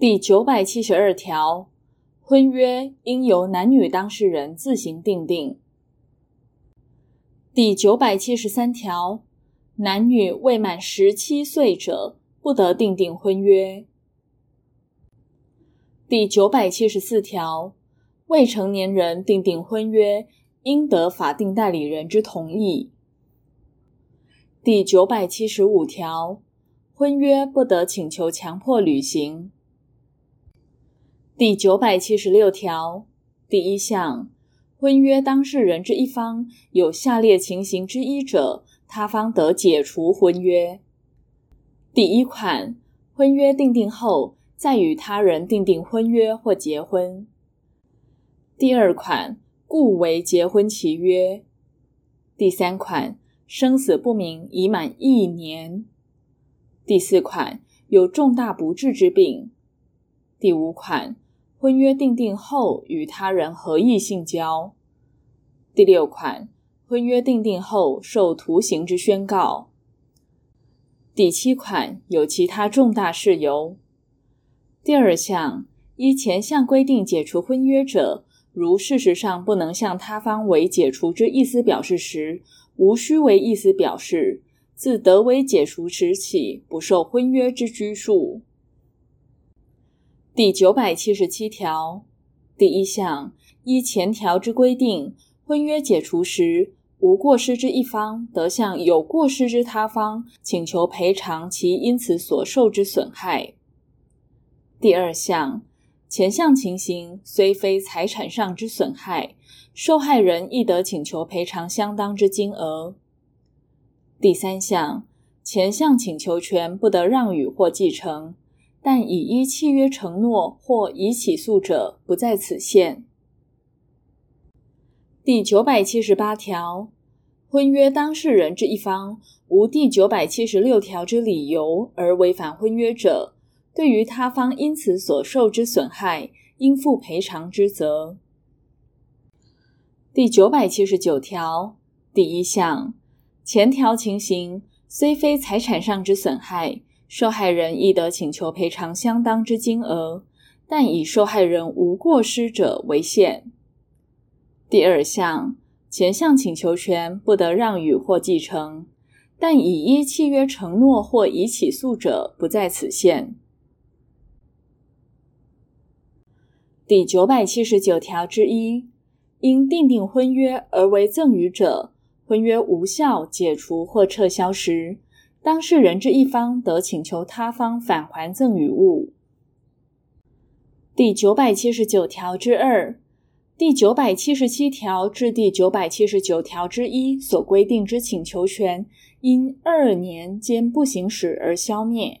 第九百七十二条，婚约应由男女当事人自行订定。第九百七十三条，男女未满十七岁者，不得订定婚约。第九百七十四条，未成年人订定婚约，应得法定代理人之同意。第九百七十五条，婚约不得请求强迫履行。第九百七十六条第一项，婚约当事人之一方有下列情形之一者，他方得解除婚约。第一款，婚约订定后，再与他人订定婚约或结婚。第二款，故为结婚契约。第三款，生死不明已满一年。第四款，有重大不治之病。第五款，婚约订定后，与他人合意性交。第六款，婚约订定后受徒刑之宣告。第七款，有其他重大事由。第二项，依前项规定解除婚约者，如事实上不能向他方为解除之意思表示时，无需为意思表示，自得为解除时起，不受婚约之拘束。第九百七十七条第一项，依前条之规定，婚约解除时，无过失之一方得向有过失之他方请求赔偿其因此所受之损害。第二项，前项情形虽非财产上之损害，受害人亦得请求赔偿相当之金额。第三项，前项请求权不得让与或继承。但已依契约承诺或已起诉者，不在此限。第九百七十八条，婚约当事人之一方无第九百七十六条之理由而违反婚约者，对于他方因此所受之损害，应负赔偿之责。第九百七十九条第一项，前条情形虽非财产上之损害。受害人亦得请求赔偿相当之金额，但以受害人无过失者为限。第二项，前项请求权不得让与或继承，但已依契约承诺或已起诉者不在此限。第九百七十九条之一，因订定婚约而为赠与者，婚约无效、解除或撤销时，当事人之一方得请求他方返还赠与物。第九百七十九条之二、第九百七十七条至第九百七十九条之一所规定之请求权，因二年间不行使而消灭。